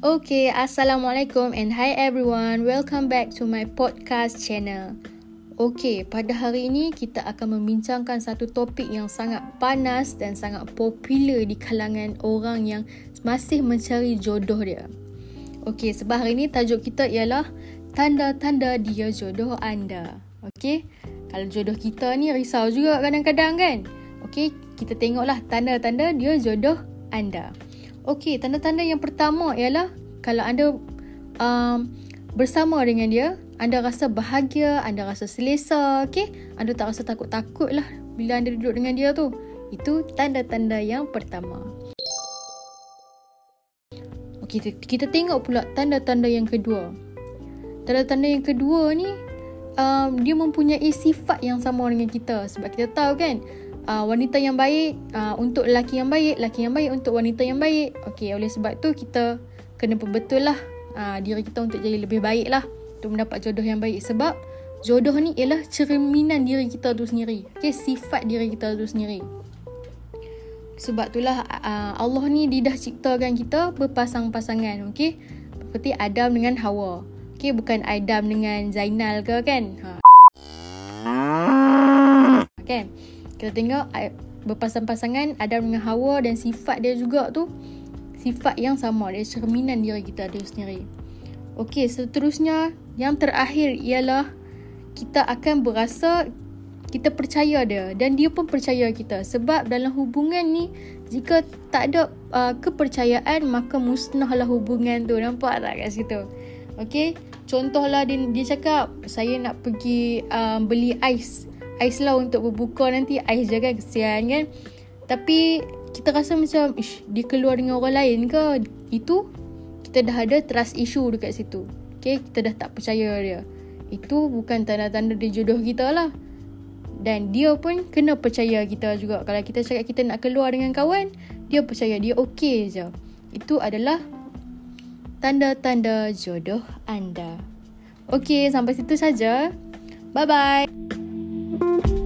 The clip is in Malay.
Okay, Assalamualaikum and hi everyone. Welcome back to my podcast channel. Okay, pada hari ini kita akan membincangkan satu topik yang sangat panas dan sangat popular di kalangan orang yang masih mencari jodoh dia. Okay, sebab hari ini tajuk kita ialah tanda-tanda dia jodoh anda. Okay, kalau jodoh kita ni risau juga kadang-kadang kan. Okay, kita tengoklah tanda-tanda dia jodoh anda. Okey, tanda-tanda yang pertama ialah kalau anda um, bersama dengan dia, anda rasa bahagia, anda rasa selesa, okey? Anda tak rasa takut-takut lah bila anda duduk dengan dia tu. Itu tanda-tanda yang pertama. Okey, kita, tengok pula tanda-tanda yang kedua. Tanda-tanda yang kedua ni, um, dia mempunyai sifat yang sama dengan kita. Sebab kita tahu kan, uh, wanita yang baik uh, untuk lelaki yang baik, lelaki yang baik untuk wanita yang baik. Okey, oleh sebab tu kita kena perbetul lah uh, diri kita untuk jadi lebih baik lah untuk mendapat jodoh yang baik sebab jodoh ni ialah cerminan diri kita tu sendiri. Okey, sifat diri kita tu sendiri. Sebab itulah uh, Allah ni dia dah ciptakan kita berpasang-pasangan, okey? Seperti Adam dengan Hawa. Okey, bukan Adam dengan Zainal ke kan? Ha. Kan? Kita tengok berpasang-pasangan Adam dengan Hawa dan sifat dia juga tu sifat yang sama dia cerminan diri kita dia sendiri. Okey, seterusnya yang terakhir ialah kita akan berasa kita percaya dia dan dia pun percaya kita. Sebab dalam hubungan ni jika tak ada uh, kepercayaan maka musnahlah hubungan tu. Nampak tak kat situ? Okey contohlah dia, dia cakap saya nak pergi um, beli ais ais lah untuk berbuka nanti ais je kan kesian kan. Tapi kita rasa macam ish dia keluar dengan orang lain ke? Itu kita dah ada trust issue dekat situ. Okay kita dah tak percaya dia. Itu bukan tanda-tanda dia jodoh kita lah. Dan dia pun kena percaya kita juga. Kalau kita cakap kita nak keluar dengan kawan dia percaya dia okey je. Itu adalah tanda-tanda jodoh anda. Okey, sampai situ saja. Bye bye. Thank you.